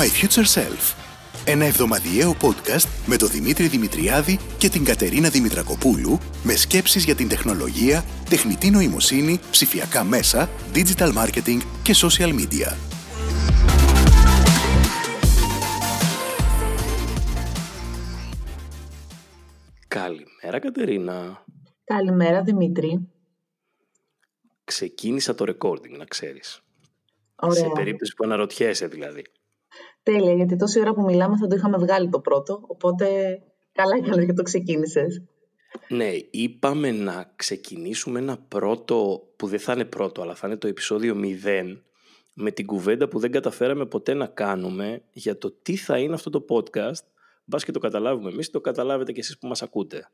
to My Future Self. Ένα εβδομαδιαίο podcast με τον Δημήτρη Δημητριάδη και την Κατερίνα Δημητρακοπούλου με σκέψεις για την τεχνολογία, τεχνητή νοημοσύνη, ψηφιακά μέσα, digital marketing και social media. Καλημέρα Κατερίνα. Καλημέρα Δημήτρη. Ξεκίνησα το recording, να ξέρεις. Ωραία. Σε περίπτωση που αναρωτιέσαι δηλαδή. Τέλεια, γιατί τόση ώρα που μιλάμε θα το είχαμε βγάλει το πρώτο, οπότε καλά καλά και το ξεκίνησες. Ναι, είπαμε να ξεκινήσουμε ένα πρώτο που δεν θα είναι πρώτο, αλλά θα είναι το επεισόδιο 0 με την κουβέντα που δεν καταφέραμε ποτέ να κάνουμε για το τι θα είναι αυτό το podcast. Μπας και το καταλάβουμε εμείς, το καταλάβετε και εσείς που μας ακούτε.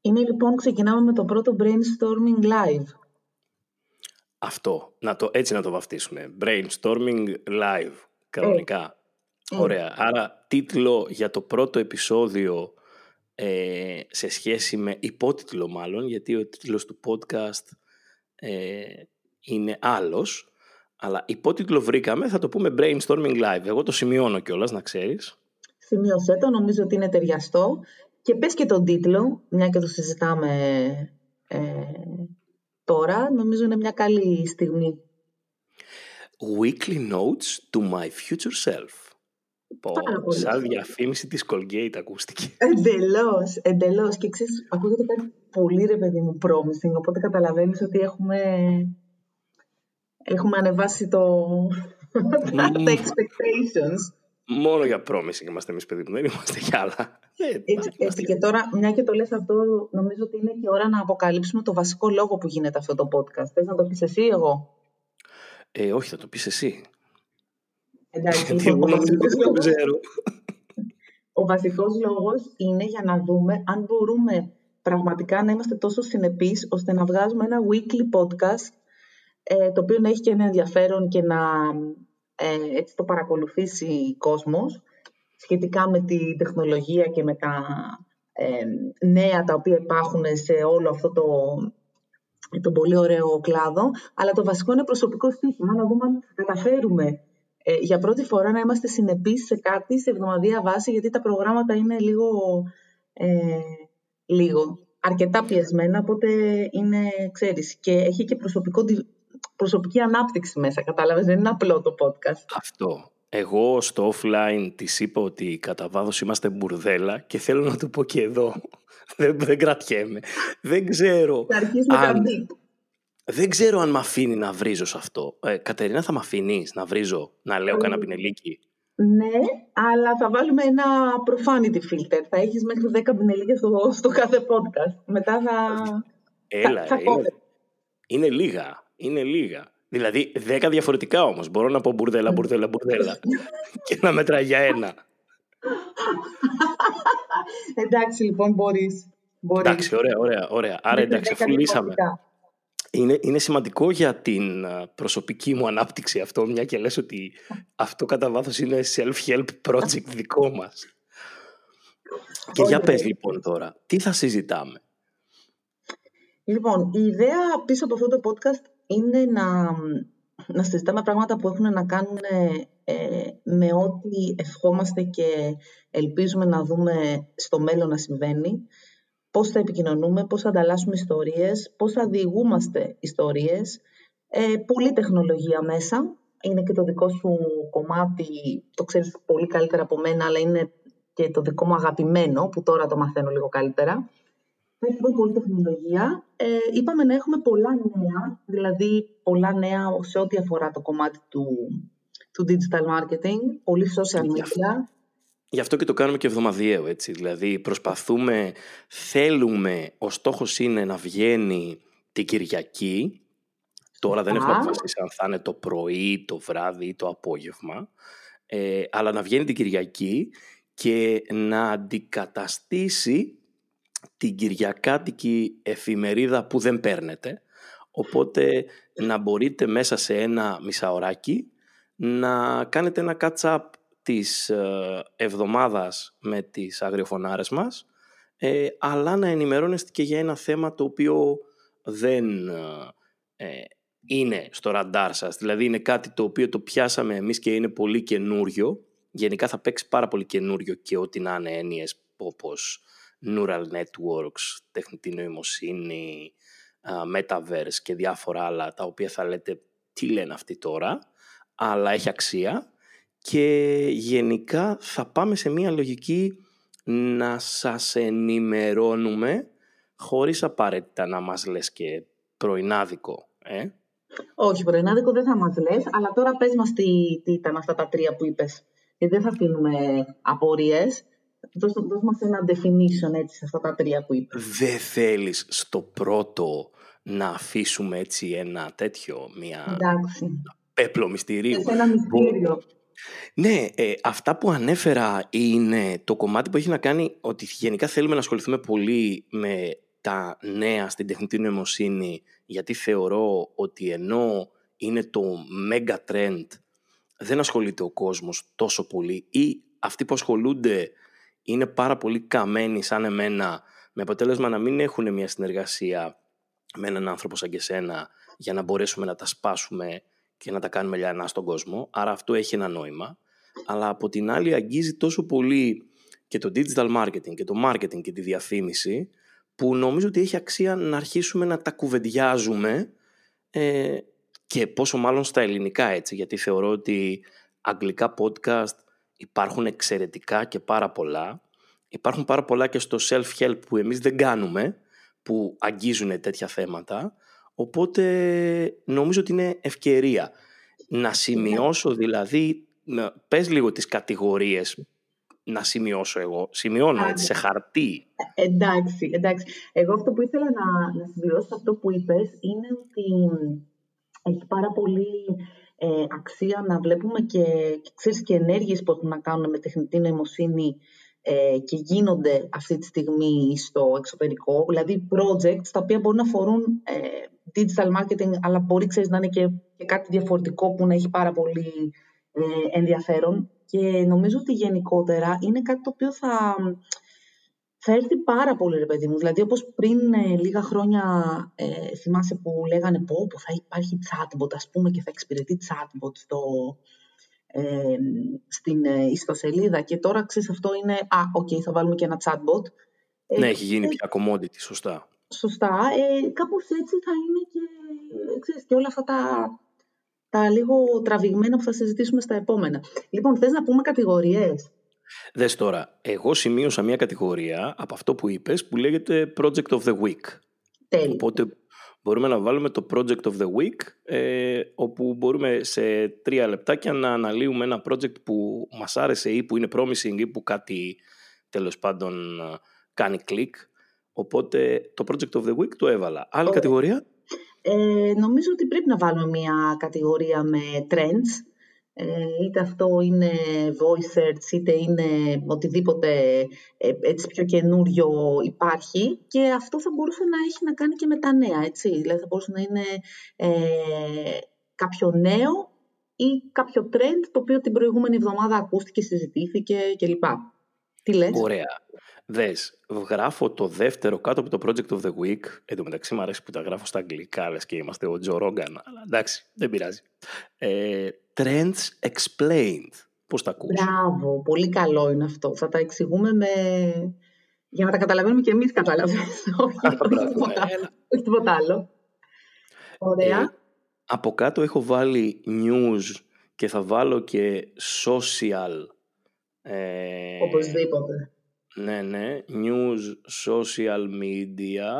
Είναι λοιπόν, ξεκινάμε με το πρώτο brainstorming live. Αυτό, να το, έτσι να το βαφτίσουμε. Brainstorming live, κανονικά. Ε. Ωραία, άρα τίτλο για το πρώτο επεισόδιο ε, σε σχέση με υπότιτλο μάλλον, γιατί ο τίτλος του podcast ε, είναι άλλος, αλλά υπότιτλο βρήκαμε, θα το πούμε brainstorming live. Εγώ το σημειώνω κιόλας, να ξέρεις. Σημείωσέ το, νομίζω ότι είναι ταιριαστό. Και πες και τον τίτλο, μια και το συζητάμε ε, τώρα, νομίζω είναι μια καλή στιγμή. Weekly notes to my future self. Πω, Πάρα πολύ σαν ωραία. διαφήμιση της Colgate ακούστηκε. Εντελώς, εντελώς. Και ξέρεις, ακούγεται κάτι πολύ ρε παιδί μου promising, οπότε καταλαβαίνεις ότι έχουμε, έχουμε ανεβάσει το, τα Μμμ. expectations. Μόνο για promising είμαστε εμείς παιδί μου, δεν είμαστε για άλλα. Ε, Έτσι, είμαστε έτσι και τώρα, μια και το λες αυτό, νομίζω ότι είναι και ώρα να αποκαλύψουμε το βασικό λόγο που γίνεται αυτό το podcast. Θες να το πεις εσύ ή εγώ; Ε, όχι, θα το πεις εσύ. Εντάξει, Γιατί λοιπόν, εγώ ο νομίζω βασικός ότι το λόγος- ξέρω. Ο βασικός λόγος είναι για να δούμε αν μπορούμε πραγματικά να είμαστε τόσο συνεπείς ώστε να βγάζουμε ένα weekly podcast ε, το οποίο να έχει και ένα ενδιαφέρον και να ε, έτσι το παρακολουθήσει κόσμος σχετικά με τη τεχνολογία και με τα ε, νέα τα οποία υπάρχουν σε όλο αυτό το, το πολύ ωραίο κλάδο. Αλλά το βασικό είναι προσωπικό στοίχημα, να δούμε αν θα καταφέρουμε ε, για πρώτη φορά να είμαστε συνεπείς σε κάτι σε εβδομαδία βάση, γιατί τα προγράμματα είναι λίγο, ε, λίγο αρκετά πιεσμένα, οπότε είναι, ξέρεις, και έχει και προσωπικό, δι- προσωπική ανάπτυξη μέσα, κατάλαβες, δεν είναι απλό το podcast. Αυτό. Εγώ στο offline της είπα ότι κατά βάθος είμαστε μπουρδέλα και θέλω να το πω και εδώ. δεν, δεν κρατιέμαι. Δεν ξέρω. Θα αρχίσουμε αν- τα deep. Δεν ξέρω αν με αφήνει να βρίζω σε αυτό. Ε, Κατερίνα, θα με αφήνεις να βρίζω, να λέω Ε, κανένα πινελίκι; Ναι, αλλά θα βάλουμε ένα profanity filter. Θα έχεις μέχρι 10 πινελίκες στο, στο κάθε podcast. Μετά θα... Έλα, θα ε, είναι, κόβεται. είναι λίγα. Είναι λίγα. Δηλαδή, δέκα διαφορετικά όμως. Μπορώ να πω μπουρδέλα, μπουρδέλα, μπουρδέλα και να μετράει για ένα. Εντάξει, λοιπόν, μπορείς. μπορείς. Εντάξει, ωραία, ωραία, ωραία. Άρα, Μέχρι εντάξει, 10 αφού λύσαμε. διαφορετικά. Είναι, είναι σημαντικό για την α, προσωπική μου ανάπτυξη αυτό, μια και λες ότι αυτό κατά βάθος είναι self-help project δικό μας. Και για Όχι, πες ρε. λοιπόν τώρα, τι θα συζητάμε; Λοιπόν, η ιδέα πίσω από αυτό το podcast είναι να, να συζητάμε πράγματα που έχουν να κάνουν ε, με ό,τι ευχόμαστε και ελπίζουμε να δούμε στο μέλλον να συμβαίνει. Πώς θα επικοινωνούμε, πώς θα ανταλλάσσουμε ιστορίες, πώς θα διηγούμαστε ιστορίες. Ε, πολύ τεχνολογία μέσα. Είναι και το δικό σου κομμάτι, το ξέρεις πολύ καλύτερα από μένα, αλλά είναι και το δικό μου αγαπημένο, που τώρα το μαθαίνω λίγο καλύτερα. Θα έχει λοιπόν πολύ τεχνολογία. Ε, είπαμε να έχουμε πολλά νέα, δηλαδή πολλά νέα σε ό,τι αφορά το κομμάτι του, του digital marketing, πολύ social Γι' media. Γι' αυτό και το κάνουμε και εβδομαδιαίο, έτσι. Δηλαδή, προσπαθούμε, θέλουμε, ο στόχος είναι να βγαίνει την Κυριακή. Τώρα δεν έχουμε Α. αποφασίσει αν θα είναι το πρωί, το βράδυ ή το απόγευμα. Ε, αλλά να βγαίνει την Κυριακή και να αντικαταστήσει την Κυριακάτικη εφημερίδα που δεν παίρνετε. Οπότε να μπορείτε μέσα σε ένα μισάωράκι να κάνετε ένα catch-up της ε, εβδομάδας με τις αγριοφωνάρες μας ε, αλλά να ενημερώνεστε και για ένα θέμα το οποίο δεν ε, είναι στο ραντάρ σας. Δηλαδή είναι κάτι το οποίο το πιάσαμε εμείς και είναι πολύ καινούριο. Γενικά θα παίξει πάρα πολύ καινούριο και ό,τι να είναι έννοιες όπως neural networks, τεχνητή νοημοσύνη, metaverse και διάφορα άλλα τα οποία θα λέτε τι λένε αυτοί τώρα, αλλά έχει αξία και γενικά θα πάμε σε μια λογική να σας ενημερώνουμε χωρίς απαραίτητα να μας λες και πρωινάδικο. Ε; Όχι, πρωινάδικο δεν θα μας λες, αλλά τώρα πες μας τι, τι ήταν αυτά τα τρία που είπες. Γιατί δεν θα αφήνουμε απορίες. Δώσ' μας ένα definition έτσι σε αυτά τα τρία που είπες. Δεν θέλεις στο πρώτο να αφήσουμε έτσι ένα τέτοιο, μια Εντάξει. Πέπλο μυστηρίου. ένα μυστήριο. Ναι, ε, αυτά που ανέφερα είναι το κομμάτι που έχει να κάνει ότι γενικά θέλουμε να ασχοληθούμε πολύ με τα νέα στην τεχνητή νοημοσύνη γιατί θεωρώ ότι ενώ είναι το mega trend δεν ασχολείται ο κόσμος τόσο πολύ ή αυτοί που ασχολούνται είναι πάρα πολύ καμένοι σαν εμένα με αποτέλεσμα να μην έχουν μια συνεργασία με έναν άνθρωπο σαν και σένα για να μπορέσουμε να τα σπάσουμε και να τα κάνουμε λιανά στον κόσμο. Άρα αυτό έχει ένα νόημα. Αλλά από την άλλη αγγίζει τόσο πολύ και το digital marketing και το marketing και τη διαφήμιση που νομίζω ότι έχει αξία να αρχίσουμε να τα κουβεντιάζουμε ε, και πόσο μάλλον στα ελληνικά έτσι γιατί θεωρώ ότι αγγλικά podcast υπάρχουν εξαιρετικά και πάρα πολλά. Υπάρχουν πάρα πολλά και στο self-help που εμείς δεν κάνουμε που αγγίζουν τέτοια θέματα. Οπότε νομίζω ότι είναι ευκαιρία. Να σημειώσω δηλαδή, πες λίγο τις κατηγορίες να σημειώσω εγώ. Σημειώνω έτσι σε χαρτί. Εντάξει, εντάξει. Εγώ αυτό που ήθελα να, να συμπληρώσω αυτό που είπες είναι ότι έχει πάρα πολύ ε, αξία να βλέπουμε και, και, ξέρεις, και ενέργειες που έχουν να κάνουν με τεχνητή νοημοσύνη ε, και γίνονται αυτή τη στιγμή στο εξωτερικό, δηλαδή projects τα οποία μπορούν να αφορούν ε, digital marketing, αλλά μπορεί ξέρεις, να είναι και, και κάτι διαφορετικό που να έχει πάρα πολύ ε, ενδιαφέρον. Και νομίζω ότι γενικότερα είναι κάτι το οποίο θα, θα έρθει πάρα πολύ, ρε παιδί μου. Δηλαδή, όπως πριν ε, λίγα χρόνια, ε, θυμάσαι που λέγανε πω, πω θα υπάρχει chatbot, ας πούμε, και θα εξυπηρετεί chatbot στο, ε, στην ιστοσελίδα και τώρα ξέρεις αυτό είναι, α, ok, okay, θα βάλουμε και ένα chatbot. Ναι, έχει γίνει πια commodity, σωστά. Σωστά. Ε, κάπως έτσι θα είναι και, ξέρεις, και όλα αυτά τα, τα λίγο τραβηγμένα που θα συζητήσουμε στα επόμενα. Λοιπόν, θες να πούμε κατηγορίες; Δες τώρα, εγώ σημείωσα μια κατηγορία από αυτό που είπες που λέγεται Project of the Week. Τέλει. Οπότε μπορούμε να βάλουμε το Project of the Week ε, όπου μπορούμε σε τρία λεπτάκια να αναλύουμε ένα project που μας άρεσε ή που είναι promising ή που κάτι τέλος πάντων κάνει κλικ. Οπότε το Project of the Week το έβαλα. Άλλη κατηγορία; Ε, νομίζω ότι πρέπει να βάλουμε μια κατηγορία με trends. Ε, είτε αυτό είναι voice search, είτε είναι οτιδήποτε ε, έτσι πιο καινούριο υπάρχει. Και αυτό θα μπορούσε να έχει να κάνει και με τα νέα, έτσι. Δηλαδή θα μπορούσε να είναι ε, κάποιο νέο ή κάποιο trend το οποίο την προηγούμενη εβδομάδα ακούστηκε, συζητήθηκε κλπ. Τι λες; Ωραία. Δες, γράφω το δεύτερο κάτω από το Project of the Week. Εν τω μεταξύ μου αρέσει που τα γράφω στα αγγλικά, λες και είμαστε ο Τζο Ρόγκαν. Αλλά εντάξει, δεν πειράζει. Ε, trends Explained. Πώς τα ακούς; Μπράβο, πολύ καλό είναι αυτό. Θα τα εξηγούμε με... για να τα καταλαβαίνουμε και εμείς καταλαβαίνουμε. όχι, όχι τίποτα άλλο. Ωραία. Ε, από κάτω έχω βάλει news και θα βάλω και social. Ε, Οπωσδήποτε. Ναι, ναι. News, social media,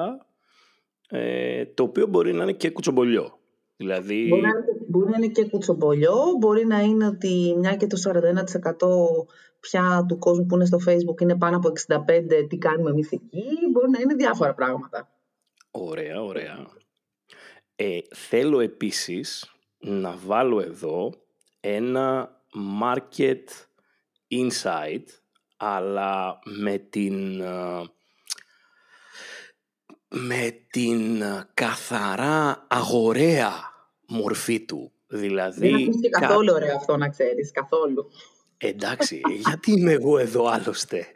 ε, το οποίο μπορεί να είναι και κουτσομπολιό. Δηλαδή... Μπορεί, να, μπορεί να είναι και κουτσομπολιό, μπορεί να είναι ότι μια και το 41% πια του κόσμου που είναι στο facebook είναι πάνω από 65, τι κάνουμε εμείς εκεί, μπορεί να είναι διάφορα πράγματα. Ωραία, ωραία. Ε, θέλω επίσης να βάλω εδώ ένα market insight αλλά με την με την καθαρά αγοραία μορφή του. Δηλαδή, Δεν ακούστηκε καθόλου ωραίο αυτό να ξέρεις, καθόλου. Εντάξει, γιατί είμαι εγώ εδώ άλλωστε;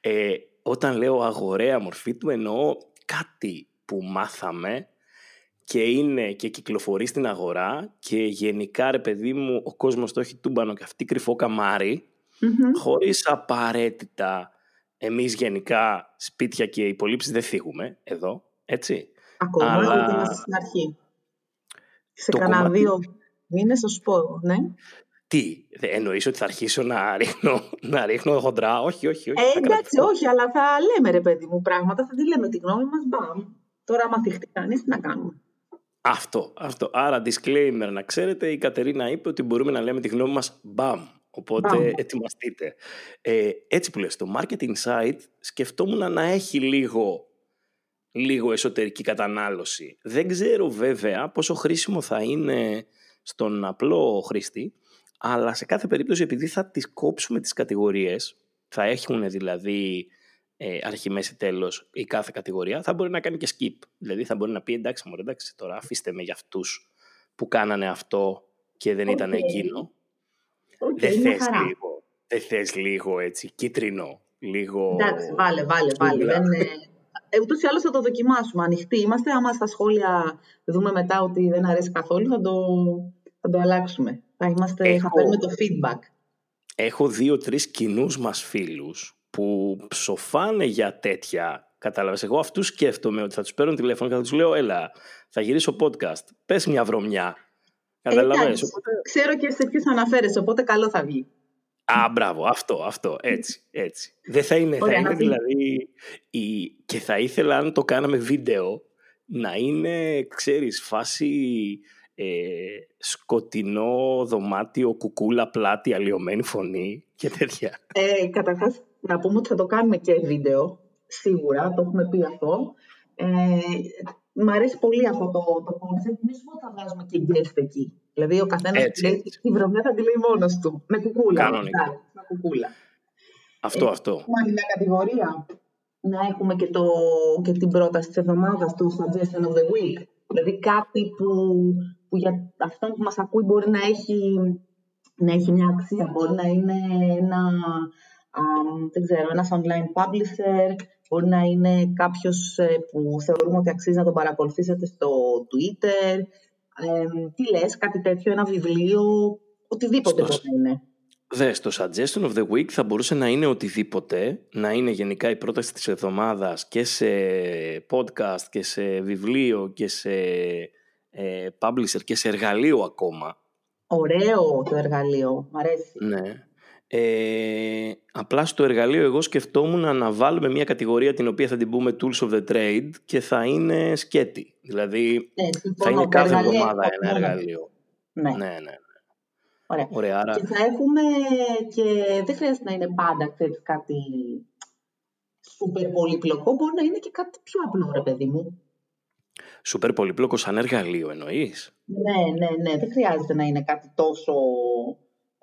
Ε, όταν λέω αγοραία μορφή του εννοώ κάτι που μάθαμε και είναι και κυκλοφορεί στην αγορά και γενικά ρε παιδί μου ο κόσμος το έχει τούμπανο και αυτή κρυφό καμάρι Μμμ. χωρίς απαραίτητα εμείς γενικά σπίτια και υπολείψεις δεν θίγουμε εδώ, έτσι. Ακόμα Αλλά- ούτε είμαστε στην αρχή. Σε Το κανένα κομμάτι- δύο μήνες θα σου πω εγώ, ναι. Τι, δεν εννοείς ότι θα αρχίσω να ρίχνω, να ρίχνω χοντρά, όχι, όχι, όχι. Ε, θα εντάξει, κρατηθώ. όχι, αλλά θα λέμε ρε παιδί μου πράγματα, θα τη λέμε τη γνώμη μας, μπαμ. Τώρα άμα θυχτεί κανείς, τι να κάνουμε. Αυτό, αυτό. Άρα, disclaimer να ξέρετε, η Κατερίνα είπε ότι μπορούμε να λέμε τη γνώμη μας μπαμ. Οπότε Μπαμ. ετοιμαστείτε. Ε, έτσι που λες, το marketing site σκεφτόμουν να έχει λίγο, λίγο εσωτερική κατανάλωση. Δεν ξέρω βέβαια πόσο χρήσιμο θα είναι στον απλό χρήστη, αλλά σε κάθε περίπτωση επειδή θα τις κόψουμε τις κατηγορίες, θα έχουν δηλαδή ε, αρχή, μέση, τέλος η κάθε κατηγορία, θα μπορεί να κάνει και skip. Δηλαδή θα μπορεί να πει εντάξει μωρέ, εντάξει τώρα αφήστε με για αυτούς που κάνανε αυτό και δεν ήταν Οκ. εκείνο. Οκ, Δεν μια θες χαρά. λίγο, δεν θες λίγο έτσι κίτρινο, λίγο... Εντάξει, βάλε, βάλε, βάλε. Τούμπλα. Δεν, ε, ε, ούτως ή άλλως θα το δοκιμάσουμε. Ανοιχτοί είμαστε. Άμα στα σχόλια δούμε μετά ότι δεν αρέσει καθόλου, θα το, θα το αλλάξουμε. Θα, είμαστε, Έχω- θα παίρνουμε το feedback. Έχω δύο-τρεις κοινούς μας φίλους που ψοφάνε για τέτοια. Κατάλαβες, εγώ αυτούς σκέφτομαι ότι θα τους παίρνω τηλέφωνο και θα τους λέω έλα, θα γυρίσω podcast, πες μια βρωμιά. Κατάλαβες, εντάξει. οπότε... Ξέρω και σε ποιους αναφέρεσαι, οπότε καλό θα βγει. Α, μπράβο, αυτό, αυτό, έτσι, έτσι. Δεν θα είναι, θα Ωραία, είναι να δει- δηλαδή, η... και θα ήθελα αν το κάναμε βίντεο, να είναι, ξέρεις, φάση ε, σκοτεινό δωμάτιο, κουκούλα, πλάτη, αλλοιωμένη φωνή και τέτοια. Ε, καταρχάς, να πούμε ότι θα το κάνουμε και βίντεο. Σίγουρα, το έχουμε πει αυτό. Ε, μ' αρέσει πολύ αυτό το, το concept. Μη σου πω ότι θα βγάζουμε και guest εκεί. Δηλαδή, ο καθένας Έτσι, λέει έτσι. τη βρωμιά θα τη λέει μόνος του. Με κουκούλα. Κανονικά. εντάξει, Με κουκούλα. Αυτό, Ε, αυτό. Έχουμε άλλη μια κατηγορία. Να έχουμε και, το, και την πρόταση της εβδομάδας, το suggestion of the week. Δηλαδή κάτι που, που για αυτόν που μας ακούει μπορεί να έχει, να έχει μια αξία. Μπορεί να είναι ένα, αμ, δεν ξέρω, ένας online publisher, μπορεί να είναι κάποιος ε, που θεωρούμε ότι αξίζει να τον παρακολουθήσετε στο Twitter. Ε, τι λες, κάτι τέτοιο, ένα βιβλίο, οτιδήποτε Στο- μπορεί να είναι. Δες, το suggestion of the week θα μπορούσε να είναι οτιδήποτε, να είναι γενικά η πρόταση της εβδομάδας και σε podcast και σε βιβλίο και σε ε, publisher και σε εργαλείο ακόμα. Ωραίο το εργαλείο, μ' αρέσει. Ναι. Ε, απλά στο εργαλείο εγώ σκεφτόμουν να βάλουμε μια κατηγορία την οποία θα την πούμε tools of the trade και θα είναι σκέτη. Δηλαδή Ναι, θα συμφωνώ, είναι τα κάθε εργαλεία εβδομάδα είναι ένα μόνο. εργαλείο. Ναι, Ναι, ναι. ωραία. Ωραία, άρα Και θα έχουμε και δεν χρειάζεται να είναι πάντα ξέρεις, κάτι σούπερ πολύπλοκο, μπορεί να είναι και κάτι πιο απλό, ρε παιδί μου. σούπερ πολύπλοκο σαν εργαλείο εννοείς; Ναι, ναι, ναι, δεν χρειάζεται να είναι κάτι τόσο...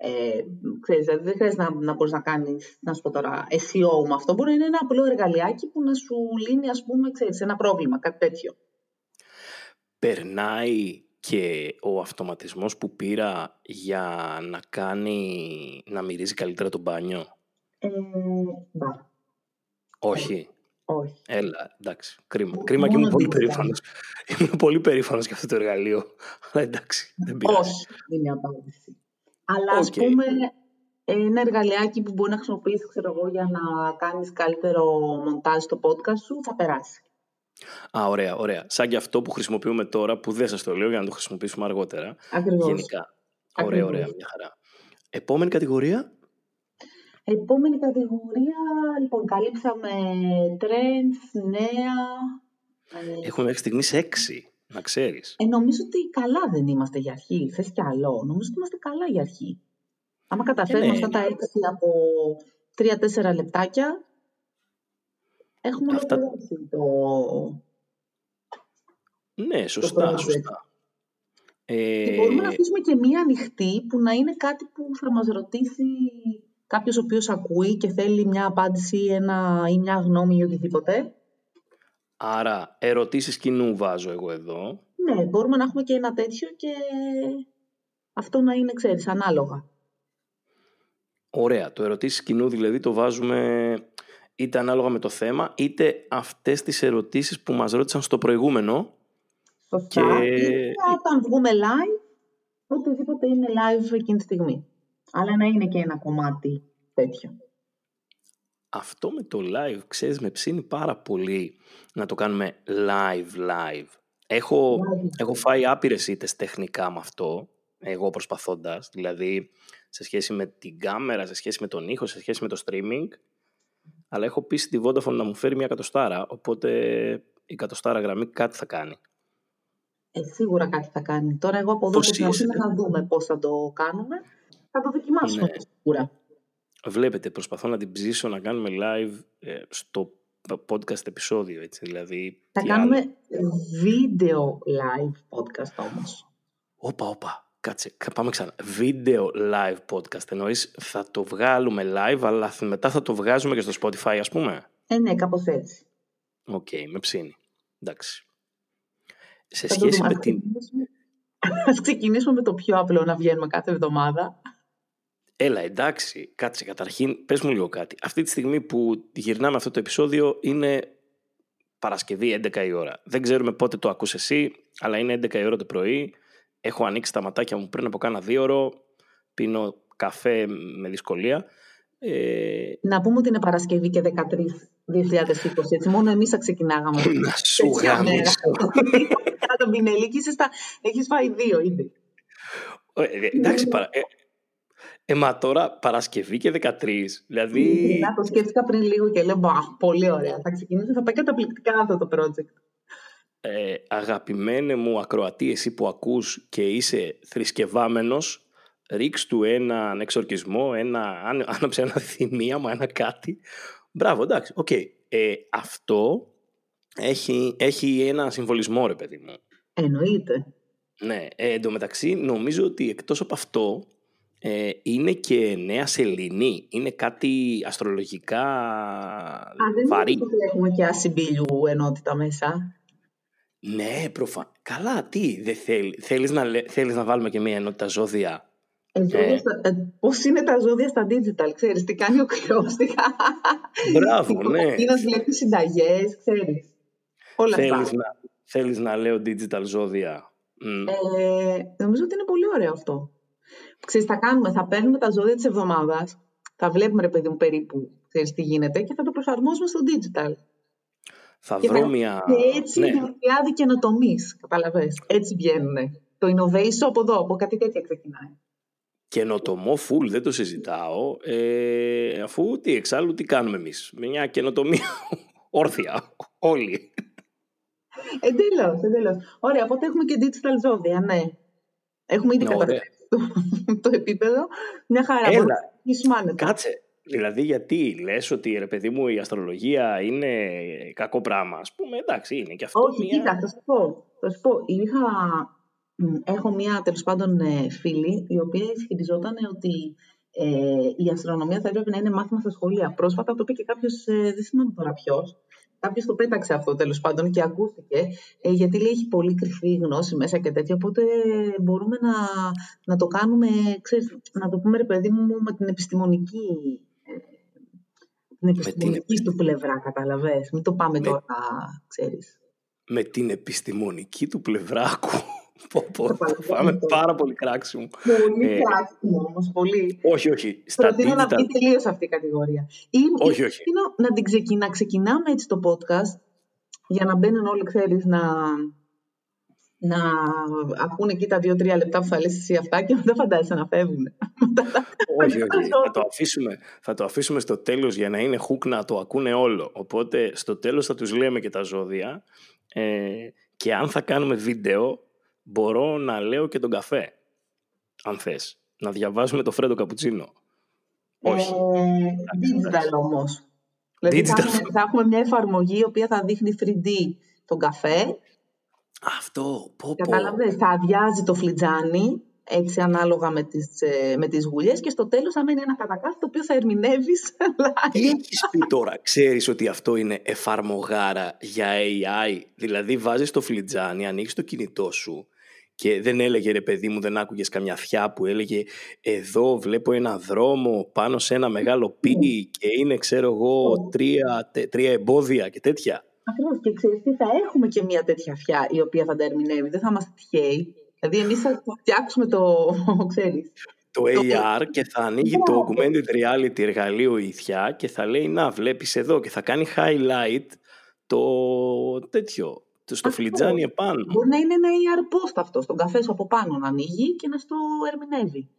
Ε, ξέρεις, δηλαδή δεν χρειάζεται να, να μπορείς να κάνεις, να σου πω τώρα, SEO με αυτό. Μπορεί να είναι ένα απλό εργαλειάκι που να σου λύνει, ας πούμε, ξέρεις, ένα πρόβλημα, κάτι τέτοιο. περνάει και ο αυτοματισμός που πήρα για να κάνει να μυρίζει καλύτερα το μπάνιο; Ε, μπα, Όχι. όχι. Έλα, εντάξει. Κρίμα. Μόνο Κρίμα και ήμουν πολύ δίπλα. περήφανος. Ήμουν πολύ περήφανος για αυτό το εργαλείο. Αλλά εντάξει, δεν πειράζει. Όχι, είναι η απάντηση. Αλλά ας Οκ. πούμε ένα εργαλειάκι που μπορεί να χρησιμοποιήσεις ξέρω εγώ, για να κάνεις καλύτερο μοντάζ στο podcast σου, θα περάσει. Α, ωραία, ωραία. Σαν και αυτό που χρησιμοποιούμε τώρα, που δεν σας το λέω για να το χρησιμοποιήσουμε αργότερα. Ακριβώς. Γενικά. Ωραία, Ακριβώς. ωραία, μια χαρά. Επόμενη κατηγορία; Επόμενη κατηγορία, λοιπόν, καλύψαμε trends, νέα. Ε, Έχουμε μέχρι στιγμής έξι, να ξέρεις. ε, νομίζω ότι καλά δεν είμαστε για αρχή. Θες κι άλλο. Νομίζω ότι είμαστε καλά για αρχή. Άμα καταφέρουμε ναι. αυτά τα έξι από τρία-τέσσερα λεπτάκια, έχουμε Αυτά- ολοκληρώσει το, Ναι, σωστά, project. σωστά. Και Ε, μπορούμε να αφήσουμε και μία ανοιχτή που να είναι κάτι που θα μας ρωτήσει κάποιος ο οποίος ακούει και θέλει μια απάντηση ένα, ή μια γνώμη ή οτιδήποτε. Άρα, ερωτήσεις κοινού βάζω εγώ εδώ. Ναι, μπορούμε να έχουμε και ένα τέτοιο και αυτό να είναι, ξέρεις, ανάλογα. Ωραία. Το ερωτήσεις κοινού δηλαδή το βάζουμε είτε ανάλογα με το θέμα, είτε αυτές τις ερωτήσεις που μας ρώτησαν στο προηγούμενο. Σωστά. Και... όταν βγούμε live, οτιδήποτε είναι live εκείνη τη στιγμή. Αλλά να είναι και ένα κομμάτι τέτοιο. Αυτό με το live, ξέρεις, με ψήνει πάρα πολύ να το κάνουμε live live. Έχω, έχω φάει άπειρες ήττες τεχνικά με αυτό, εγώ προσπαθώντας, δηλαδή σε σχέση με την κάμερα, σε σχέση με τον ήχο, σε σχέση με το streaming, αλλά έχω πείσει τη Vodafone να μου φέρει μια κατοστάρα, οπότε η κατοστάρα γραμμή κάτι θα κάνει. Ε, σίγουρα κάτι θα κάνει. Τώρα εγώ από εδώ και να δούμε πώς θα το κάνουμε. Θα το δοκιμάσουμε ναι. σίγουρα. Βλέπετε, προσπαθώ να την ψήσω να κάνουμε live ε, στο podcast επεισόδιο, έτσι, δηλαδή... Θα κάνουμε βίντεο live podcast όμως. Όπα, όπα. Κάτσε, πάμε ξανά. Βίντεο live podcast. Εννοείς θα το βγάλουμε live, αλλά μετά θα το βγάζουμε και στο Spotify, ας πούμε; Ε, ναι, κάπως έτσι. Ok, okay, με ψήνει. Εντάξει. Σε σχέση με την... Ας ξεκινήσουμε με το πιο απλό να βγαίνουμε κάθε εβδομάδα. Έλα, εντάξει, κάτσε καταρχήν, πες μου λίγο κάτι. Αυτή τη στιγμή που γυρνάμε αυτό το επεισόδιο είναι Παρασκευή 11 η ώρα. Δεν ξέρουμε πότε το ακούς εσύ, αλλά είναι 11 η ώρα το πρωί. Έχω ανοίξει τα ματάκια μου πριν από κάνα δίωρο. Πίνω καφέ με δυσκολία. Ε... Να πούμε ότι είναι Παρασκευή και 13 2020, έτσι μόνο εμείς θα ξεκινάγαμε. Να σου γάμισω. Θα τον πινελί και έχεις φάει δύο ήδη. Ε, ε, εντάξει, παρα... ε, ε, μα τώρα Παρασκευή και 13. Δηλαδή. Να το σκέφτηκα πριν λίγο και λέω Μπα, πολύ ωραία. Θα ξεκινήσω, θα πάει καταπληκτικά αυτό το project. Ε, αγαπημένε μου ακροατή, εσύ που ακούς και είσαι θρησκευάμενος, ρίξ του ένα εξορκισμό, ένα, άναψε ένα θυμίαμα, ένα κάτι. Μπράβο, εντάξει, ok. Okay. Ε, αυτό έχει, έχει ένα συμβολισμό, ρε παιδί μου. Εννοείται. Ναι, ε, εντωμεταξύ νομίζω ότι εκτός από αυτό ε, είναι και νέα σελήνη. Είναι κάτι αστρολογικά Α, βαρύ. Δεν έχουμε και Άση Μπήλιου ενότητα μέσα. Ναι, προφανώς. Καλά, τι, δεν θέλει. Θέλεις να, θέλεις να βάλουμε και μια ενότητα ζώδια; Ε, ε. ε, πώς είναι τα ζώδια στα digital, ξέρεις, τι κάνει ο κρυός. Μπράβο, ναι. Είναι βλέπει συνταγές, ξέρεις. Όλα θέλεις αυτά. Να, θέλεις να λέω digital ζώδια. Ε, νομίζω ότι είναι πολύ ωραίο αυτό. Ξέρεις, θα κάνουμε, θα παίρνουμε τα ζώδια της εβδομάδας, θα βλέπουμε ρε παιδί μου περίπου, ξέρεις τι γίνεται και θα το προσαρμόσουμε στο digital. Θα βρω μια... Και έτσι ναι. είναι η καινοτομή, καταλαβες. Έτσι βγαίνουν. Το innovation από εδώ, από κάτι τέτοια ξεκινάει. Καινοτομό full, δεν το συζητάω, ε, αφού τι εξάλλου τι κάνουμε εμείς; Μια καινοτομία όρθια, όλοι. Εντελώς, εντελώς. Ωραία, οπότε έχουμε και digital ζώδια, ναι. Έχουμε ήδη ναι, το επίπεδο. Μια χαρά. Έλα, κάτσε. Δηλαδή γιατί λες ότι ρε παιδί μου η αστρολογία είναι κακό πράγμα. Ας πούμε εντάξει είναι και αυτό. Όχι, μια... κοίτα θα σου πω. Θα σου πω. Είχα... Έχω μια τέλος πάντων ε, φίλη η οποία ισχυριζόταν ότι ε, η αστρονομία θα έπρεπε να είναι μάθημα στα σχολεία. Πρόσφατα το είπε και κάποιος, ε, δεν θυμάμαι τώρα ποιος, κάποιος το πέταξε αυτό τέλος πάντων και ακούστηκε, ε, γιατί λέει έχει πολύ κρυφή γνώση μέσα και τέτοια. Οπότε μπορούμε να, να το κάνουμε, ξέρεις, να το πούμε ρε παιδί μου, με την επιστημονική, ε, την επιστημονική την... του πλευρά, καταλαβες. Μην το πάμε με... τώρα, ξέρεις. Με την επιστημονική του πλευρά, ακούω. Πω, πω, θα φάμε πάρα πολύ κράξιμο. Πολύ ε, κράξιμο όμως, πολύ. Όχι, όχι. Στα Προτείνω να βγει τελείως αυτή η κατηγορία. Ή, όχι, όχι. να, την ξεκινά, ξεκινάμε έτσι το podcast, για να μπαίνουν όλοι, ξέρεις, να, να ακούνε εκεί τα δύο-τρία λεπτά που θα λες εσύ αυτά και μετά φαντάζεσαι να φεύγουν. όχι, όχι. θα, το αφήσουμε, θα το αφήσουμε στο τέλος για να είναι χουκ να το ακούνε όλο. Οπότε στο τέλος θα τους λέμε και τα ζώδια ε, και αν θα κάνουμε βίντεο μπορώ να λέω και τον καφέ, αν θες. Να διαβάζουμε το φρέντο καπουτσίνο. Όχι. Ε, digital όμως. Δηλαδή Θα, έχουμε, θα έχουμε μια εφαρμογή η οποία θα δείχνει 3D τον καφέ. Αυτό, πω πω. Κατάλαβες, θα αδειάζει το φλιτζάνι, έτσι ανάλογα με τις, ε, με τις γουλιές και στο τέλος θα μένει ένα κατακάθι το οποίο θα ερμηνεύεις Τι έχεις πει τώρα, ξέρεις ότι αυτό είναι εφαρμογάρα για AI, δηλαδή βάζεις το φλιτζάνι, ανοίγεις το κινητό σου και δεν έλεγε ρε παιδί μου, δεν άκουγες καμιά θιά που έλεγε εδώ βλέπω ένα δρόμο πάνω σε ένα μεγάλο πι και είναι ξέρω εγώ τρία, τρία εμπόδια και τέτοια. Ακριβώς. Και ξέρεις τι, θα έχουμε και μια τέτοια φιά η οποία θα τα ερμηνεύει. Δεν θα είμαστε τυχαίοι. Δηλαδή, εμείς θα φτιάξουμε το. ξέρεις. Το AR και θα ανοίγει το augmented reality εργαλείο η θιά και θα λέει να βλέπεις εδώ και θα κάνει highlight το τέτοιο, στο φλιτζάνι επάνω. Μπορεί να είναι ένα AR post αυτό, στον καφέ σου από πάνω να ανοίγει και να στο ερμηνεύει.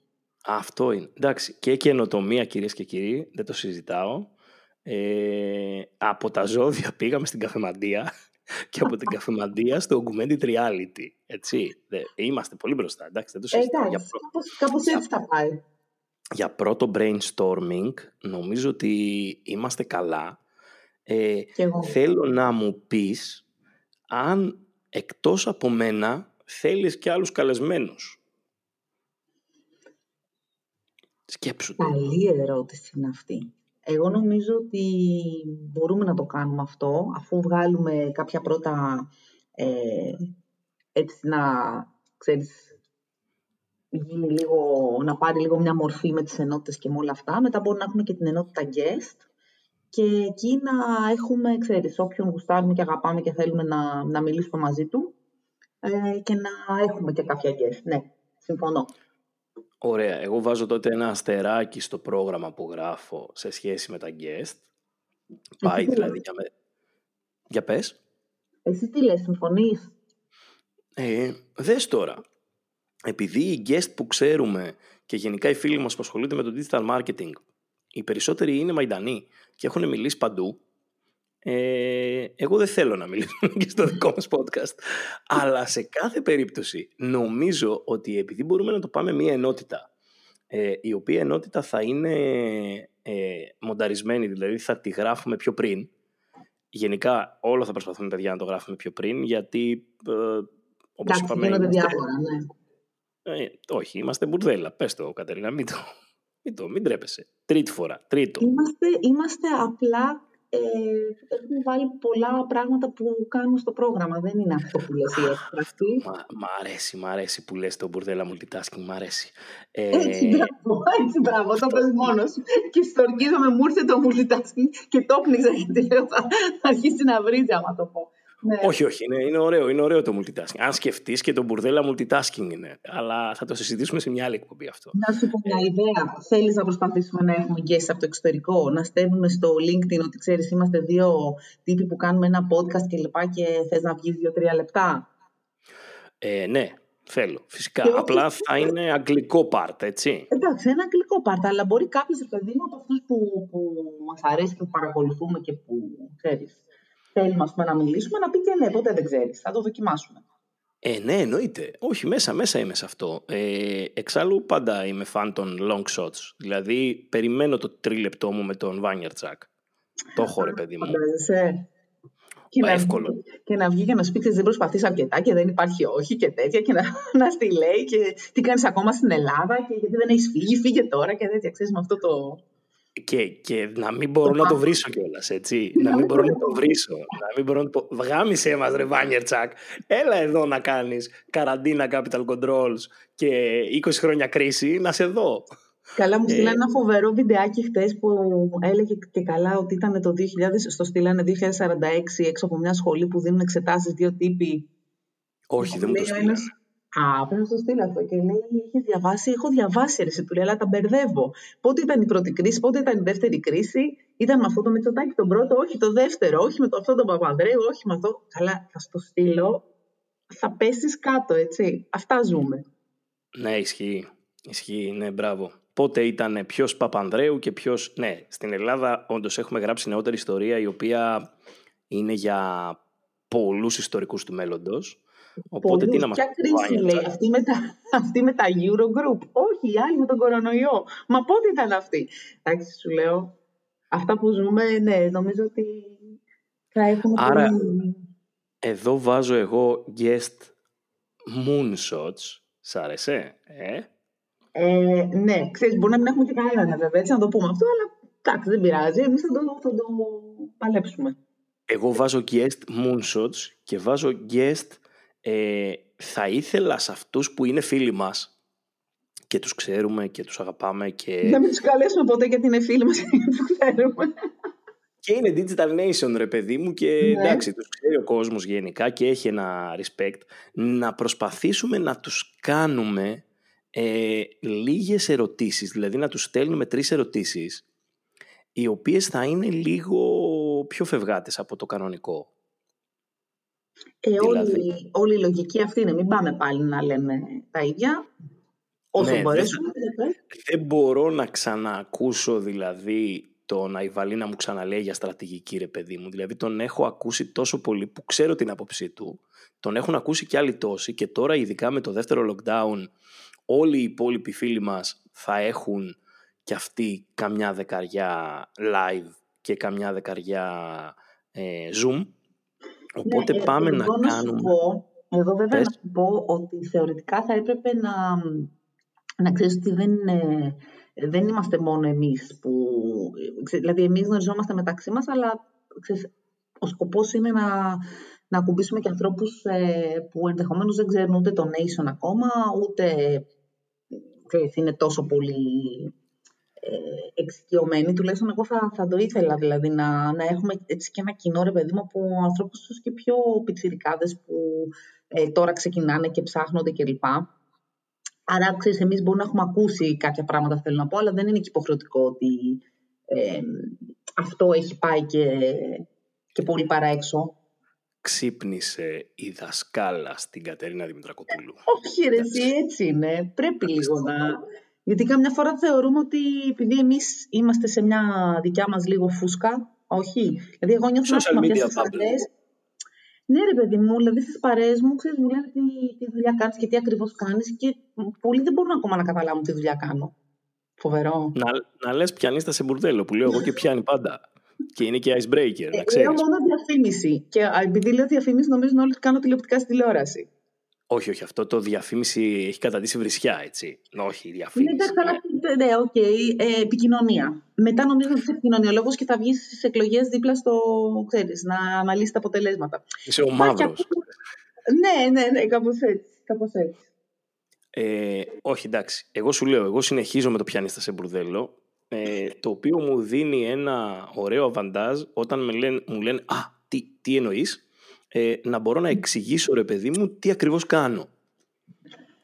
Αυτό είναι. Εντάξει, και καινοτομία κυρίες και κύριοι, δεν το συζητάω. Ε, από τα ζώδια πήγαμε στην καφεμαντία και από την καφεμαντία στο augmented reality. Έτσι. Είμαστε πολύ μπροστά, εντάξει, δεν το συζητάω. Εντάξει, κάπως, έτσι θα πάει. Για πρώτο brainstorming νομίζω ότι είμαστε καλά. Ε, θέλω να μου πεις αν εκτός από μένα θέλεις και άλλους καλεσμένους. Σκέψου το. Καλή ερώτηση είναι αυτή. Εγώ νομίζω ότι μπορούμε να το κάνουμε αυτό, αφού βγάλουμε κάποια πρώτα, ε, έτσι να, ξέρεις, γίνει λίγο, να πάρει λίγο μια μορφή με τις ενότητες και με όλα αυτά. Μετά μπορούμε να έχουμε και την ενότητα guest και εκεί να έχουμε, ξέρεις, όποιον γουστάρουμε και αγαπάμε και θέλουμε να, να μιλήσουμε μαζί του ε, και να έχουμε και κάποια guest. Ναι, συμφωνώ. Ωραία. Εγώ βάζω τότε ένα αστεράκι στο πρόγραμμα που γράφω σε σχέση με τα guest. Πάει δηλαδή για, με... για πες. Εσύ τι λες, συμφωνείς; Ε, δες τώρα. Επειδή οι guest που ξέρουμε και γενικά οι φίλοι μας που ασχολούνται με το digital marketing, οι περισσότεροι είναι μαϊντανοί και έχουν μιλήσει παντού, ε, εγώ δεν θέλω να μιλήσω και στο δικό μας podcast. Αλλά σε κάθε περίπτωση νομίζω ότι επειδή μπορούμε να το πάμε μια ενότητα ε, η οποία ενότητα θα είναι ε, μονταρισμένη, δηλαδή θα τη γράφουμε πιο πριν. Γενικά όλο θα προσπαθούμε παιδιά να το γράφουμε πιο πριν γιατί ε, όπως Εντάξει, είπαμε... Είμαστε... διάφορα, ναι. Ε, όχι, είμαστε μπουρδέλα. Πες το, Κατερίνα, μην το, μην, το, μην τρέπεσαι. Τρίτη φορά, τρίτο. Είμαστε, είμαστε απλά ε, έχουμε βάλει πολλά πράγματα που κάνουμε στο πρόγραμμα. Δεν είναι αυτό που λες η έκφραση. Μ' αρέσει, μ' αρέσει που λες το μπουρδέλα multitasking, μ' αρέσει. Ε, έτσι, μπράβο, έτσι, μπράβο, το πες μόνος. και στοργίζομαι, μου ήρθε το multitasking και το πνίξα γιατί λέω θα αρχίσει να βρίζει άμα το πω. Ναι. Όχι, όχι, είναι, είναι, ωραίο, είναι ωραίο το multitasking. Αν σκεφτείς και το μπουρδέλα multitasking είναι. Αλλά θα το συζητήσουμε σε μια άλλη εκπομπή αυτό. Να σου πω μια ιδέα. Θέλεις να προσπαθήσουμε να έχουμε guests από το εξωτερικό, να στέλνουμε στο LinkedIn ότι ξέρεις, είμαστε δύο τύποι που κάνουμε ένα podcast και λοιπά και θες να βγει δύο-τρία λεπτά; Ε, ναι, θέλω. Φυσικά. Απλά θα είναι αγγλικό part, έτσι. Εντάξει, ένα αγγλικό part, αλλά μπορεί κάποιος παιδί μου από αυτούς που, που μας αρέσει και που παρακολουθούμε και που ξέρεις θέλουμε πούμε, να μιλήσουμε, να πει και ναι, ποτέ δεν ξέρεις. Θα το δοκιμάσουμε. Ε, ναι, εννοείται. Όχι, μέσα, μέσα είμαι σε αυτό. Ε, εξάλλου πάντα είμαι φαν των long shots. Δηλαδή, περιμένω το τρίλεπτό μου με τον Βάνιερ Τσακ. Το έχω, ρε παιδί μου. Και να, εύκολο. και να βγει και να σου πει δεν προσπαθείς αρκετά και δεν υπάρχει όχι και τέτοια και να, να στη λέει και τι κάνεις ακόμα στην Ελλάδα και γιατί δεν έχεις φύγει, φύγε τώρα και τέτοια. Ξέρεις, με αυτό το, και, και να μην μπορώ να το βρίσω κιόλας, έτσι. να μην μπορώ να το βρίσω. Να μην μπορώ να το πω. Βγάμισε μας, ρε Τσακ. Έλα εδώ να κάνεις καραντίνα capital controls και 20 χρόνια κρίση, να σε δω. Καλά, μου στείλανε ένα φοβερό βιντεάκι χτες που έλεγε και καλά ότι ήταν το 2000, στο στείλανε 2046 έξω από μια σχολή που δίνουν εξετάσεις δύο τύποι. Όχι, δεν μου το στείλανε. Α, πρέπει να το στείλω αυτό. Και λέει, έχεις διαβάσει, έχω διαβάσει ρε, του λέει, αλλά τα μπερδεύω. Πότε ήταν η πρώτη κρίση, πότε ήταν η δεύτερη κρίση, ήταν με αυτό το Μητσοτάκι τον πρώτο, όχι το δεύτερο, όχι με το αυτό τον Παπανδρέου, όχι με αυτό. Καλά, θα στο στείλω, θα πέσεις κάτω, έτσι. Αυτά ζούμε. Ναι, ισχύει. Ισχύει, ναι, μπράβο. Πότε ήταν ποιος Παπανδρέου και ποιος. Ναι, στην Ελλάδα όντως έχουμε γράψει νεότερη ιστορία η οποία είναι για πολλούς ιστορικούς του μέλλοντος. Οπότε τι να μας Ποια κρίση λέει, αυτή με, τα, αυτή με τα Eurogroup. Όχι, οι άλλοι με τον κορονοϊό. Μα πότε ήταν αυτή. Εντάξει, σου λέω, αυτά που ζούμε, ναι, νομίζω ότι θα έχουμε... Άρα, εδώ βάζω εγώ guest moonshots. Σ' άρεσε, ε; ε ναι, ξέρεις, μπορεί να μην έχουμε και κανένα βέβαια, έτσι να το πούμε αυτό, αλλά εντάξει, δεν πειράζει, εμείς θα το, θα το παλέψουμε. Εγώ βάζω guest moonshots και βάζω guest ε, θα ήθελα σε αυτούς που είναι φίλοι μας και τους ξέρουμε και τους αγαπάμε και... Να μην τους καλέσουμε ποτέ γιατί είναι φίλοι μας και τους ξέρουμε. Και είναι digital nation, ρε παιδί μου, και ναι. εντάξει, τους ξέρει ο κόσμος γενικά και έχει ένα respect. Να προσπαθήσουμε να τους κάνουμε ε, λίγες ερωτήσεις, δηλαδή να τους στέλνουμε τρεις ερωτήσεις, οι οποίες θα είναι λίγο πιο φευγάτες από το κανονικό. Ε, δηλαδή... όλη, όλη η λογική αυτή είναι, μην πάμε πάλι να λέμε τα ίδια, όσο ναι, μπορέσουμε. Δεν, δεν μπορώ να ξαναακούσω δηλαδή τον Αϊβαλή να μου ξαναλέει για στρατηγική ρε παιδί μου. Δηλαδή τον έχω ακούσει τόσο πολύ που ξέρω την άποψή του. Τον έχουν ακούσει και άλλοι τόσοι και τώρα ειδικά με το δεύτερο lockdown όλοι οι υπόλοιποι φίλοι μας θα έχουν και αυτοί καμιά δεκαριά live και καμιά δεκαριά ε, zoom. Οπότε ναι, πάμε να, να κάνουμε... Πω, εδώ βέβαια να σου πω ότι θεωρητικά θα έπρεπε να, να ξέρεις ότι δεν, δεν είμαστε μόνο εμείς που... Δηλαδή εμείς γνωριζόμαστε μεταξύ μας, αλλά ξέρεις, ο σκοπός είναι να, να ακουμπήσουμε και ανθρώπους ε, που ενδεχομένως δεν ξέρουν ούτε το nation ακόμα, ούτε ξέρεις, είναι τόσο πολύ ε, εξοικειωμένοι. Τουλάχιστον εγώ θα, θα το ήθελα δηλαδή να, να έχουμε έτσι και ένα κοινό ρε παιδί μου από ανθρώπους και πιο πιτσιρικάδες που ε, τώρα ξεκινάνε και ψάχνονται κλπ. Άρα, ξέρεις, εμείς μπορούμε να έχουμε ακούσει κάποια πράγματα, θέλω να πω, αλλά δεν είναι και υποχρεωτικό ότι ε, αυτό έχει πάει και, και πολύ παραέξω ξύπνησε η δασκάλα στην Κατερίνα Δημητρακοπούλου. Όχι ρε, εσύ έτσι είναι. Πρέπει λίγο να... Γιατί καμιά φορά θεωρούμε ότι επειδή εμείς είμαστε σε μια δικιά μας λίγο φούσκα, όχι. Δηλαδή εγώ νιώθω να αυτές τις παρέες. Ναι ρε παιδί μου, δηλαδή στις παρέες μου, ξέρεις, μου λένε τι, τι δουλειά κάνεις και τι ακριβώς κάνεις και πολλοί δεν μπορούν ακόμα να καταλάβουν τι δουλειά κάνω. Φοβερό. Να, να λες πιανίστα σε μπουρδέλο που λέω εγώ και πιάνει πάντα. Και είναι και icebreaker, να ε, ξέρεις. Λέω μόνο διαφήμιση. Και επειδή λέω διαφήμιση, νομίζουν όλοι ότι κάνω τηλεοπτικά στη τηλεόραση. Όχι, όχι, αυτό το διαφήμιση έχει καταντήσει βρισιά, έτσι. Όχι, διαφήμιση. Ναι, ναι, ok, okay. ε, επικοινωνία. Μετά νομίζω ότι είσαι επικοινωνιολόγος και θα βγεις στις εκλογές δίπλα στο, ξέρεις, να αναλύσεις τα αποτελέσματα. Είσαι ο μαύρος. Ναι, ναι, ναι, κάπως έτσι. Κάπως έτσι. Ε, όχι, εντάξει. Εγώ σου λέω, εγώ συνεχίζω με το πιανίστα σε μπουρδέλο ε, το οποίο μου δίνει ένα ωραίο αβαντάζ όταν με λένε, μου λένε «Α, τι, τι εννοείς» ε, να μπορώ να εξηγήσω ρε παιδί μου τι ακριβώς κάνω.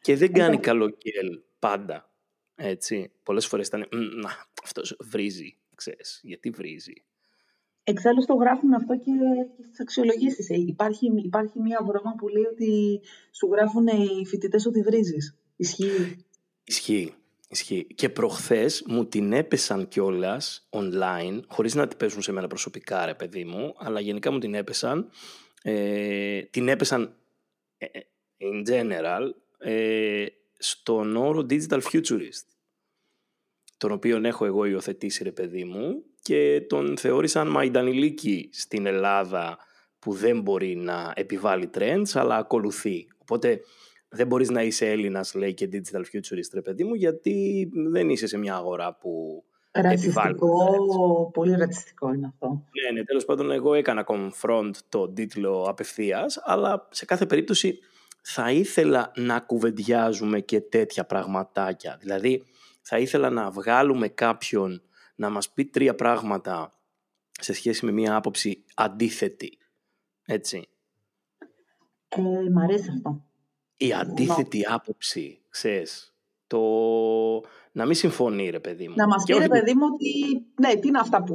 Και δεν κάνει καλό κέλ πάντα. Έτσι. Πολλές φορές ήταν «Να, αυτός βρίζει». Ξέρεις, γιατί βρίζει. Εξάλλου το γράφουν αυτό και, και στις αξιολογήσεις. Ε, υπάρχει, υπάρχει μια βρώμα που λέει ότι σου γράφουν οι φοιτητές ότι βρίζεις. Ισχύει. Ισχύει. Ισχύει. Και προχθές μου την έπεσαν κιόλας online, χωρίς να την πέσουν σε μένα προσωπικά, ρε παιδί μου, αλλά γενικά μου την έπεσαν. Ε, την έπεσαν ε, ε, in general ε, στον όρο Digital Futurist, τον οποίο έχω εγώ υιοθετήσει, ρε παιδί μου, και τον θεώρησαν μαϊντανιλίκη στην Ελλάδα που δεν μπορεί να επιβάλλει trends, αλλά ακολουθεί. Οπότε δεν μπορείς να είσαι Έλληνας, λέει και digital futurist, ρε παιδί μου, γιατί δεν είσαι σε μια αγορά που Ρατσιστικό, πολύ ρατσιστικό είναι αυτό. Ναι, ναι, τέλος πάντων εγώ έκανα confront το τίτλο απευθείας, αλλά σε κάθε περίπτωση θα ήθελα να κουβεντιάζουμε και τέτοια πραγματάκια. Δηλαδή θα ήθελα να βγάλουμε κάποιον να μας πει τρία πράγματα σε σχέση με μια άποψη αντίθετη. Έτσι. Ε, μ' αρέσει αυτό η αντίθετη άποψη, ξέρεις, το να μην συμφωνεί ρε παιδί μου. Να μας πει ρε παιδί μου ότι ναι, τι είναι αυτά που,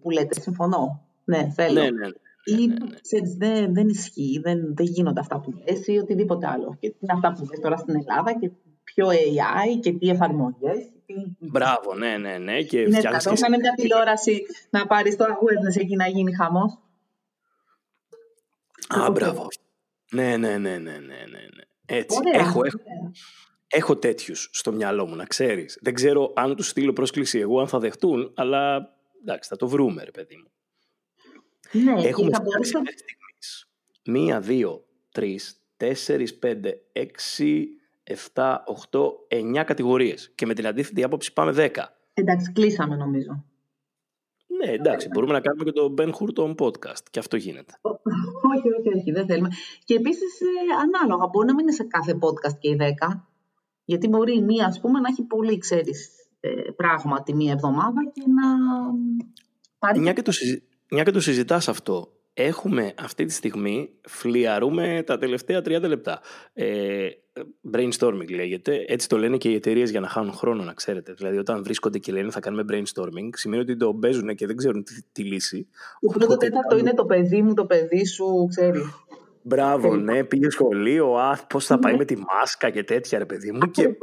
που λέτε, συμφωνώ. Ναι, θέλω. Ναι, ναι, ναι. Ή ναι, ναι. Ξέρεις, δεν, δεν ισχύει, δεν, δεν γίνονται αυτά που λες ή οτιδήποτε άλλο. Και τι είναι αυτά που λες τώρα στην Ελλάδα και πιο AI και τι εφαρμογές. Μπράβο, ναι, ναι, ναι. Και είναι δυνατόν να είναι μια τηλεόραση να πάρεις το awareness εκεί να γίνει χαμός. Α, μπράβο. Ναι, ναι, ναι, ναι, ναι, ναι. Έτσι. έχω, έχω, έχω τέτοιους στο μυαλό μου, να ξέρεις. Δεν ξέρω αν τους στείλω πρόσκληση εγώ, αν θα δεχτούν, αλλά εντάξει, θα το βρούμε, ρε παιδί μου. Ναι, Έχουμε θα μπορούσα... Μία, δύο, τρεις, τέσσερις, πέντε, έξι, εφτά, οχτώ, εννιά κατηγορίες. Και με την αντίθετη άποψη πάμε δέκα. Εντάξει, κλείσαμε νομίζω. Ναι, εντάξει, μπορούμε να κάνουμε και το Ben Hurton podcast και αυτό γίνεται. όχι, όχι, όχι, δεν θέλουμε. Και επίσης, ε, ανάλογα, μπορεί να μην είναι σε κάθε podcast και οι 10. Γιατί μπορεί η μία, ας πούμε, να έχει πολύ, ξέρεις, ε, πράγμα τη μία εβδομάδα και να. Πάρει... Μια, και το μια και το συζητάς αυτό, έχουμε αυτή τη στιγμή, φλιαρούμε τα τελευταία 30 λεπτά. Ε, brainstorming λέγεται. Έτσι το λένε και οι εταιρείες για να χάνουν χρόνο, να ξέρετε. Δηλαδή, όταν βρίσκονται και λένε θα κάνουμε brainstorming, σημαίνει ότι το παίζουν και δεν ξέρουν τη, τη λύση. Το πρώτο τέταρτο είναι το παιδί μου, το παιδί σου, ξέρεις. Μπράβο, ναι, πήγε σχολείο, α, πώς θα πάει ναι. με τη μάσκα και τέτοια, ρε παιδί μου. Και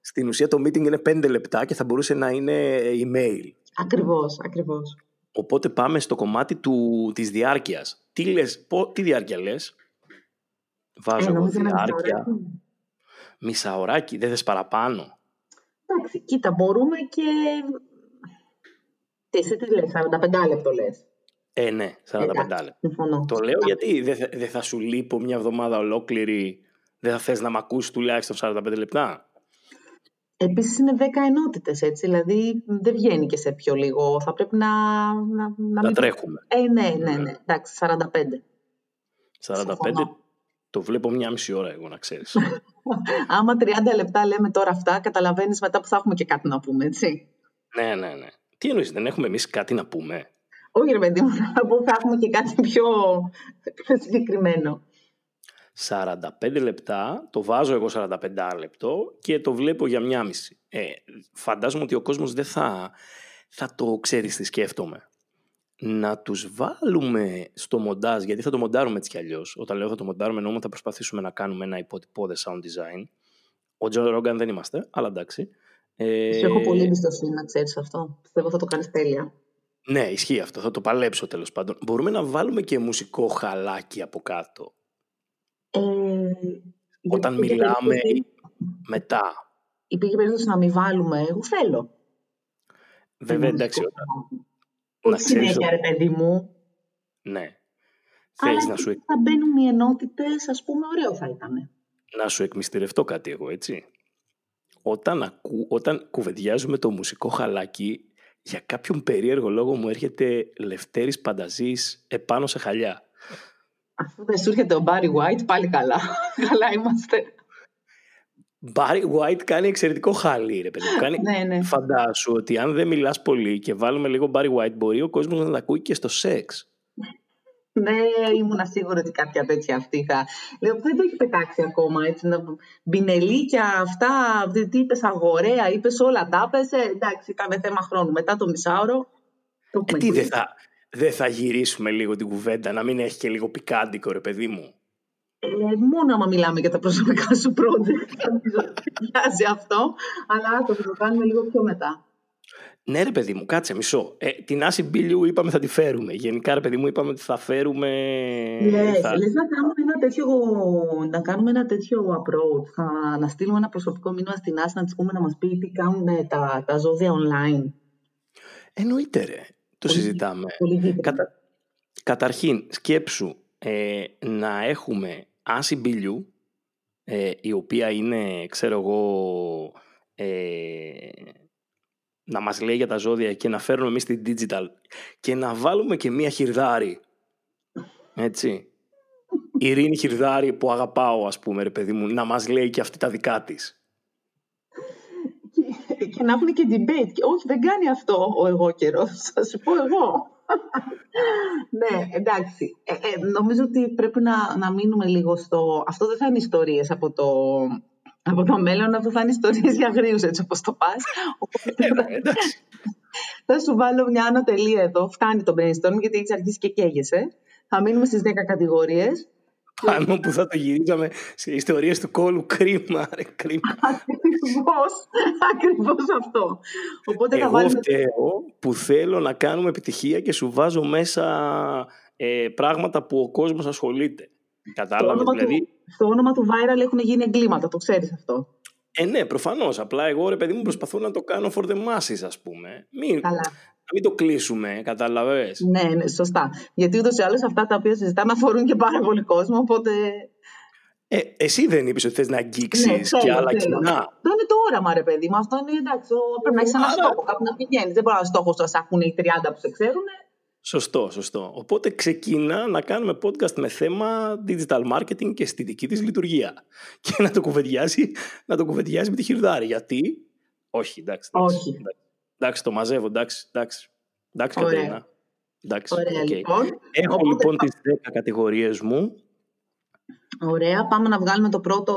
στην ουσία το meeting είναι πέντε λεπτά και θα μπορούσε να είναι email. Ακριβώς, ακριβώς. Οπότε πάμε στο κομμάτι του, της διάρκειας. Τι, λες, τι διάρκεια λες; Βάζω ε, εγώ διάρκεια. Μισάωράκι, δεν θες παραπάνω. Εντάξει, κοίτα, μπορούμε και... Τι, εσύ τι λες, 45 λεπτό λες. Ε, ναι, 45 λεπτά. Το λέω γιατί δεν θα, δεν θα σου λείπω μια εβδομάδα ολόκληρη, δεν θα θες να μ' ακούσεις τουλάχιστον 45 λεπτά; Επίσης είναι 10 ενότητες, έτσι, δηλαδή δεν βγαίνει και σε πιο λίγο. Θα πρέπει να... Να, να, μην... τρέχουμε. Ε, ναι, ναι, ναι, εντάξει, 45. 45 το βλέπω μια μισή ώρα εγώ, να ξέρεις. Άμα 30 λεπτά λέμε τώρα αυτά, καταλαβαίνεις μετά που θα έχουμε και κάτι να πούμε, έτσι. Ναι, ναι, ναι. Τι εννοείς, δεν έχουμε εμείς κάτι να πούμε; Όχι, ρε παιδί μου, θα πω θα έχουμε και κάτι πιο, πιο συγκεκριμένο. 45 λεπτά, το βάζω εγώ 45 λεπτό και το βλέπω για μιάμιση. Ε, φαντάζομαι ότι ο κόσμος δεν θα, θα το ξέρει τι σκέφτομαι. Να τους βάλουμε στο μοντάζ, γιατί θα το μοντάρουμε έτσι κι αλλιώς. Όταν λέω θα το μοντάρουμε, εννοούμε θα προσπαθήσουμε να κάνουμε ένα υποτυπώδες sound design. Ο Τζο Ρόγκαν δεν είμαστε, αλλά εντάξει. Ε... έχω πολύ εμπιστοσύνη να ξέρεις αυτό. Πιστεύω θα το κάνεις τέλεια. Ναι, ισχύει αυτό. Θα το παλέψω τέλος πάντων. Μπορούμε να βάλουμε και μουσικό χαλάκι από κάτω; Ε, Όταν μιλάμε μετά. Υπήρχε περίπτωση να μην βάλουμε. Εγώ θέλω. Βέβαια, εντάξει. Όταν... Όχι συνέχεια, ρε παιδί μου. Ναι. Θέλεις να σου... θα μπαίνουν οι ενότητες, ας πούμε, ωραίο θα ήταν. Να σου εκμυστηρευτώ κάτι εγώ, έτσι. Όταν, ακού, όταν κουβεντιάζουμε το μουσικό χαλάκι, για κάποιον περίεργο λόγο μου έρχεται Λευτέρης Πανταζής επάνω σε χαλιά. Αφού δεν σου έρχεται ο Μπάρι White, πάλι καλά. καλά είμαστε. Μπάρι White κάνει εξαιρετικό χάλι, ρε παιδί. Κάνει... ναι, ναι. Φαντάσου ότι αν δεν μιλάς πολύ και βάλουμε λίγο Μπάρι White, μπορεί ο κόσμος να τα ακούει και στο σεξ. Ναι, ήμουν σίγουρη ότι κάποια τέτοια αυτή θα. Λέω, δεν το έχει πετάξει ακόμα έτσι. Να... Μπινελίκια, αυτά, τι είπες, αγορέα, είπες όλα τα έπεσε. Εντάξει, κάνε θέμα χρόνου. Μετά το μισάωρο. Το ε, τι δεν θα, δεν θα γυρίσουμε λίγο την κουβέντα, να μην έχει και λίγο πικάντικο, ρε παιδί μου. Ε, μόνο άμα μιλάμε για τα προσωπικά σου project, θα αυτό, αλλά το το κάνουμε λίγο πιο μετά. Ναι, ρε παιδί μου, κάτσε μισό. Ε, την Άση Μπίλιου είπαμε θα τη φέρουμε. Γενικά, ρε παιδί μου, είπαμε ότι θα φέρουμε. Ναι, θα... λες να κάνουμε ένα τέτοιο, να κάνουμε ένα τέτοιο approach. Θα, να στείλουμε ένα προσωπικό μήνυμα στην Άση να της πούμε να μας πει τι κάνουν τα, τα ζώδια online. Εννοείται, ρε. Το πολύ, συζητάμε. Πολύ Κατα... Καταρχήν, σκέψου ε, να έχουμε Άση Μπίλιου, ε, η οποία είναι, ξέρω εγώ, ε, να μας λέει για τα ζώδια και να φέρουμε εμείς την digital και να βάλουμε και μία χιρδάρη. Έτσι. Η Ειρήνη Χιρδάρη που αγαπάω ας πούμε ρε παιδί μου να μας λέει και αυτή τα δικά της. Και, και να έχουμε και debate. Όχι δεν κάνει αυτό ο εγώ καιρός. Θα σου πω εγώ. ναι, εντάξει. Ε, ε, νομίζω ότι πρέπει να, να μείνουμε λίγο στο... Αυτό δεν θα είναι ιστορίες από το, από το μέλλον αυτό θα είναι ιστορίες για αγρίους έτσι όπως το πας. Ε, θα σου βάλω μια άνω τελεία εδώ. Φτάνει το brainstorm γιατί έχεις αρχίσει και καίγεσαι. Θα μείνουμε στις 10 κατηγορίες. Πάνω που θα το γυρίζαμε σε ιστορίες του κόλου. Κρίμα, ρε, κρίμα. Ακριβώς, ακριβώς αυτό. Οπότε Εγώ θα βάλουμε... φταίω που θέλω να κάνουμε επιτυχία και σου βάζω μέσα ε, πράγματα που ο κόσμος ασχολείται. Κατάλαβες δηλαδή. στο όνομα του viral έχουν γίνει εγκλήματα, το ξέρεις αυτό. Ε, ναι, προφανώς. Απλά εγώ ρε παιδί μου προσπαθώ να το κάνω for the masses, ας πούμε. Μην, Καλά. Να μην το κλείσουμε, κατάλαβες. Ναι, ναι, σωστά. Γιατί ούτως ή άλλως αυτά τα οποία συζητάμε αφορούν και πάρα πολύ κόσμο, οπότε. Ε, εσύ δεν είπες ότι θες να αγγίξεις ναι, και άλλα κοινά. Αυτό είναι το όραμα, ρε παιδί μου. Αυτό είναι εντάξει. Πρέπει να έχεις ένα στόχο, κάπου να πηγαίνεις. Δεν μπορεί να στόχο να έχουν οι 30 που σε ξέρουν. Σωστό, σωστό. Οπότε ξεκινά να κάνουμε podcast με θέμα digital marketing και στη δική της λειτουργία. Και να το κουβεντιάζει, να το κουβεντιάζει με τη χειρδάρη. Γιατί, όχι, εντάξει. Όχι. Εντάξει, το μαζεύω, εντάξει, εντάξει. Εντάξει, Κατερίνα. Εντάξει, Ωραία, οκ. λοιπόν. Έχω Οπότε λοιπόν πα- τις 10 κατηγορίες μου. Ωραία, πάμε να βγάλουμε το πρώτο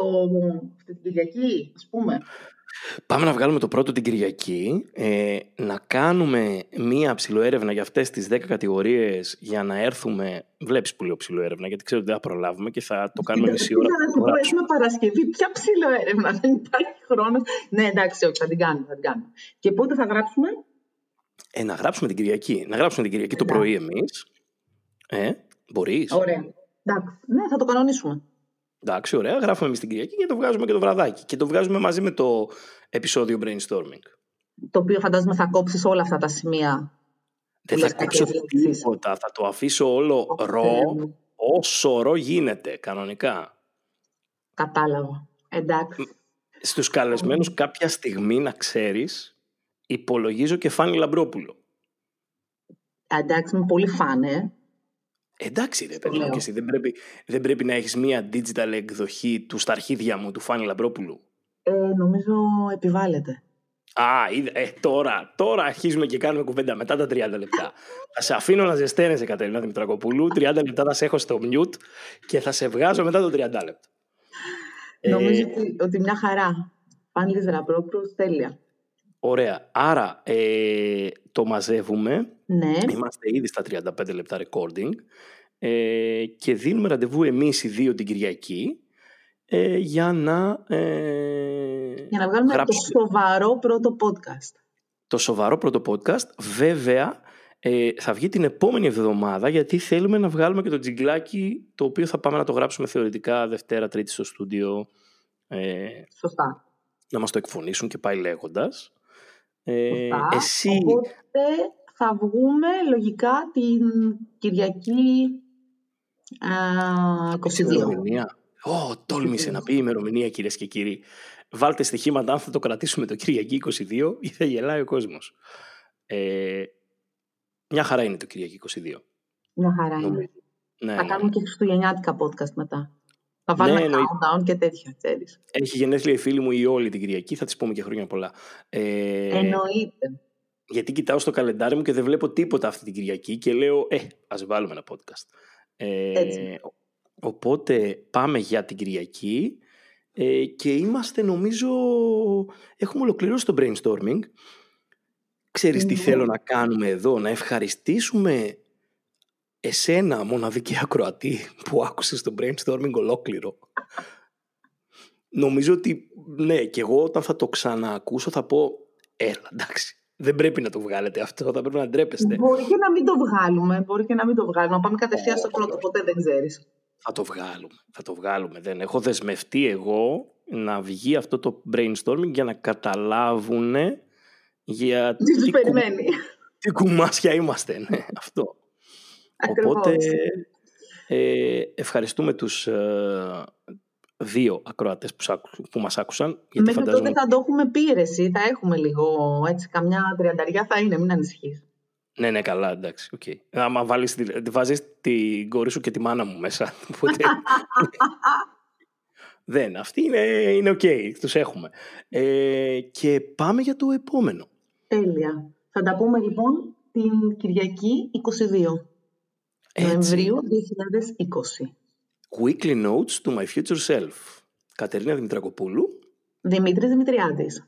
αυτή την Κυριακή, ας πούμε. Πάμε να βγάλουμε το πρώτο την Κυριακή, ε, να κάνουμε μία ψιλοέρευνα για αυτές τις 10 κατηγορίες για να έρθουμε, βλέπεις που λέω ψιλοέρευνα γιατί ξέρω ότι δεν θα προλάβουμε και θα το κάνουμε μισή ώρα. Κοίτα, να να σου το πω, γράψουμε. έχουμε Παρασκευή. Ποια ψηλό έρευνα, δεν υπάρχει χρόνος. Ναι, εντάξει, όχι, θα την κάνουμε. Θα την κάνουμε. Και πότε θα γράψουμε, Ε, να γράψουμε την Κυριακή. Να γράψουμε την Κυριακή το Εντάξει. πρωί εμείς. Ε, μπορείς. Ωραία. Εντάξει, ναι, θα το κανονίσουμε. Εντάξει, ωραία. Γράφουμε εμείς την Κυριακή και το βγάζουμε και το βραδάκι. Και το βγάζουμε μαζί με το επεισόδιο brainstorming. Το οποίο φαντάζομαι θα κόψεις όλα αυτά τα σημεία. Δεν λες θα κόψω κάποιες λέξεις. τίποτα. Θα το αφήσω όλο Ω, ρο, Θεέ μου. όσο ρο γίνεται κανονικά. Κατάλαβα. Εντάξει. Στους καλεσμένους κάποια στιγμή να ξέρεις υπολογίζω και Φάνη Λαμπρόπουλο. Εντάξει, είμαι πολύ φαν, ε. Εντάξει ρε παιδί μου λέω. και εσύ δεν πρέπει, δεν πρέπει να έχεις μία digital εκδοχή του στα αρχίδια μου του Φάνη Λαμπρόπουλου; ε. Νομίζω επιβάλλεται. Α, είδα, ε, τώρα, τώρα αρχίζουμε και κάνουμε κουβέντα μετά τα 30 λεπτά. θα σε αφήνω να ζεσταίνεσαι Κατερίνα Δημητρακοπούλου, 30 λεπτά θα σε έχω στο mute και θα σε βγάζω μετά το 30 λεπτά. Ε, Νομίζω ότι, ότι μια χαρά. Πάνλης Ραπρόπρος, τέλεια. Ωραία. Άρα ε, το μαζεύουμε. Ναι, Είμαστε ήδη στα 35 λεπτά recording ε, και δίνουμε ραντεβού εμείς οι δύο την Κυριακή ε, για να ε, για να βγάλουμε γράψουμε το σοβαρό πρώτο podcast. το σοβαρό πρώτο podcast. Βέβαια ε, θα βγει την επόμενη εβδομάδα γιατί θέλουμε να βγάλουμε και το τζιγκλάκι το οποίο θα πάμε να το γράψουμε θεωρητικά Δευτέρα, Τρίτη στο στούντιο ε, Σωστά. να μας το εκφωνήσουν και πάει λέγοντας. Ε, Σωστά. εσύ Οπότε θα βγούμε λογικά την Κυριακή α, 22. Ημερομηνία. Ω, τόλμησε να πει ημερομηνία κυρίες και κύριοι. Βάλτε στοιχήματα αν θα το κρατήσουμε το Κυριακή 22 ή θα γελάει ο κόσμος. Ε, μια χαρά είναι το Κυριακή 22. Μια χαρά είναι. Νομίζω. Ναι, Θα ναι, κάνουμε ναι. και χριστουγεννιάτικα podcast μετά. Θα βάλουμε Ναι, εννοείται. countdown και τέτοια, ξέρεις. Έχει γενέθλια η φίλη μου η όλη την Κυριακή, θα της πούμε και χρόνια πολλά. Ε, Εννοείται. Γιατί κοιτάω στο καλεντάρι μου και δεν βλέπω τίποτα αυτή την Κυριακή και λέω, ε, ας βάλουμε ένα podcast. Ε, Έτσι. οπότε πάμε για την Κυριακή ε, και είμαστε νομίζω, έχουμε ολοκληρώσει το brainstorming. Ξέρεις τι Ναι. θέλω να κάνουμε εδώ, να ευχαριστήσουμε εσένα μοναδική ακροατή που άκουσες το brainstorming ολόκληρο. Νομίζω ότι ναι, και εγώ όταν θα το ξαναακούσω θα πω έλα εντάξει, δεν πρέπει να το βγάλετε αυτό, θα πρέπει να ντρέπεστε. Μπορεί και να μην το βγάλουμε. Μπορεί και να μην το βγάλουμε. Να πάμε κατευθείαν στο πρώτο. Ποτέ δεν ξέρεις. Θα το βγάλουμε, θα το βγάλουμε. Δεν έχω δεσμευτεί εγώ να βγει αυτό το brainstorming για να καταλάβουν για Τι τους τι, κου- περιμένει. τι κουμάσια είμαστε. Ναι, αυτό. Ακριβώς. Οπότε ε, ευχαριστούμε τους ε, δύο ακροατές που, σ' άκου- που μας άκουσαν. Γιατί Μέχρι φαντάζομαι τότε θα το έχουμε πείρεση. Θα έχουμε λίγο έτσι. Καμιά τριανταριά θα είναι. Μην ανησυχείς. Ναι, ναι, καλά, εντάξει. Okay. Άμα βάλεις, τη- βάζεις την κόρη σου και τη μάνα μου μέσα. Οπότε... Δεν, αυτοί είναι, είναι οκ, τους έχουμε. Ε, και πάμε για το επόμενο. Τέλεια. Θα τα πούμε λοιπόν την Κυριακή 22 Έτσι. Νοεμβρίου 2020. Weekly Notes to My Future Self. Κατερίνα Δημητρακοπούλου. Δημήτρης Δημητριάδης.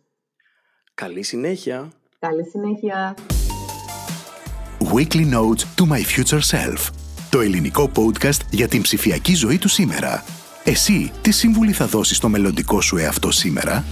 Καλή συνέχεια. Καλή συνέχεια. Weekly Notes to My Future Self. Το ελληνικό podcast για την ψηφιακή ζωή του σήμερα. Εσύ, τι σύμβουλη θα δώσεις στο μελλοντικό σου εαυτό σήμερα;